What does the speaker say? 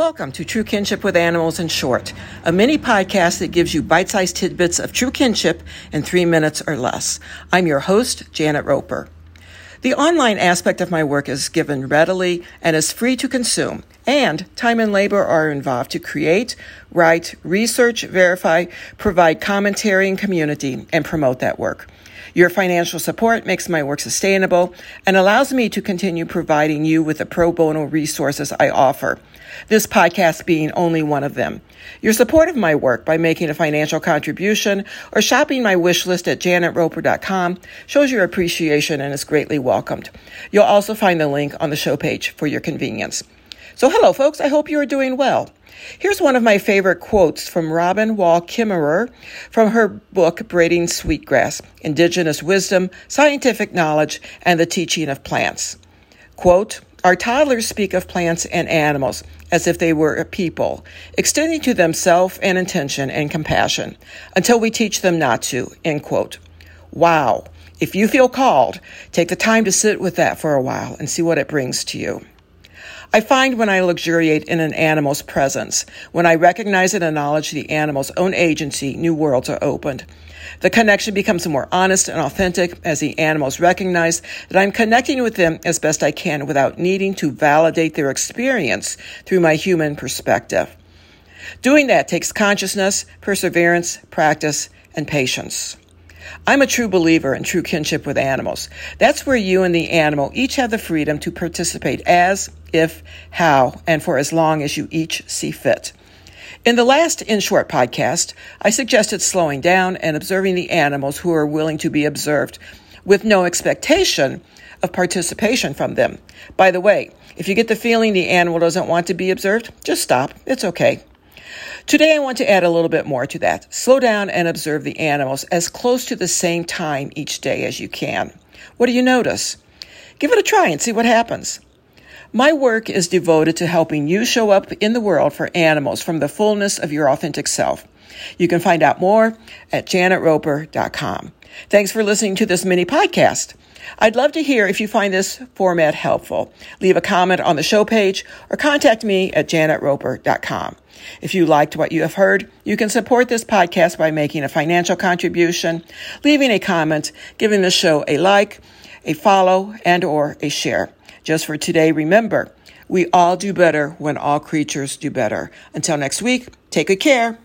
Welcome to True Kinship with Animals in Short, a mini podcast that gives you bite sized tidbits of true kinship in three minutes or less. I'm your host, Janet Roper. The online aspect of my work is given readily and is free to consume, and time and labor are involved to create, write, research, verify, provide commentary and community, and promote that work. Your financial support makes my work sustainable and allows me to continue providing you with the pro bono resources I offer. This podcast being only one of them. Your support of my work by making a financial contribution or shopping my wish list at janetroper.com shows your appreciation and is greatly welcomed. You'll also find the link on the show page for your convenience. So, hello, folks. I hope you are doing well. Here's one of my favorite quotes from Robin Wall Kimmerer from her book, Braiding Sweetgrass Indigenous Wisdom, Scientific Knowledge, and the Teaching of Plants. Quote, Our toddlers speak of plants and animals as if they were a people, extending to them self and intention and compassion until we teach them not to. End quote. Wow. If you feel called, take the time to sit with that for a while and see what it brings to you. I find when I luxuriate in an animal's presence, when I recognize and acknowledge the animal's own agency, new worlds are opened. The connection becomes more honest and authentic as the animals recognize that I'm connecting with them as best I can without needing to validate their experience through my human perspective. Doing that takes consciousness, perseverance, practice, and patience. I'm a true believer in true kinship with animals. That's where you and the animal each have the freedom to participate as, if, how, and for as long as you each see fit. In the last In Short podcast, I suggested slowing down and observing the animals who are willing to be observed with no expectation of participation from them. By the way, if you get the feeling the animal doesn't want to be observed, just stop. It's okay. Today, I want to add a little bit more to that. Slow down and observe the animals as close to the same time each day as you can. What do you notice? Give it a try and see what happens. My work is devoted to helping you show up in the world for animals from the fullness of your authentic self. You can find out more at janetroper.com. Thanks for listening to this mini podcast. I'd love to hear if you find this format helpful. Leave a comment on the show page or contact me at janetroper.com. If you liked what you have heard, you can support this podcast by making a financial contribution, leaving a comment, giving the show a like, a follow, and or a share. Just for today, remember, we all do better when all creatures do better. Until next week, take good care.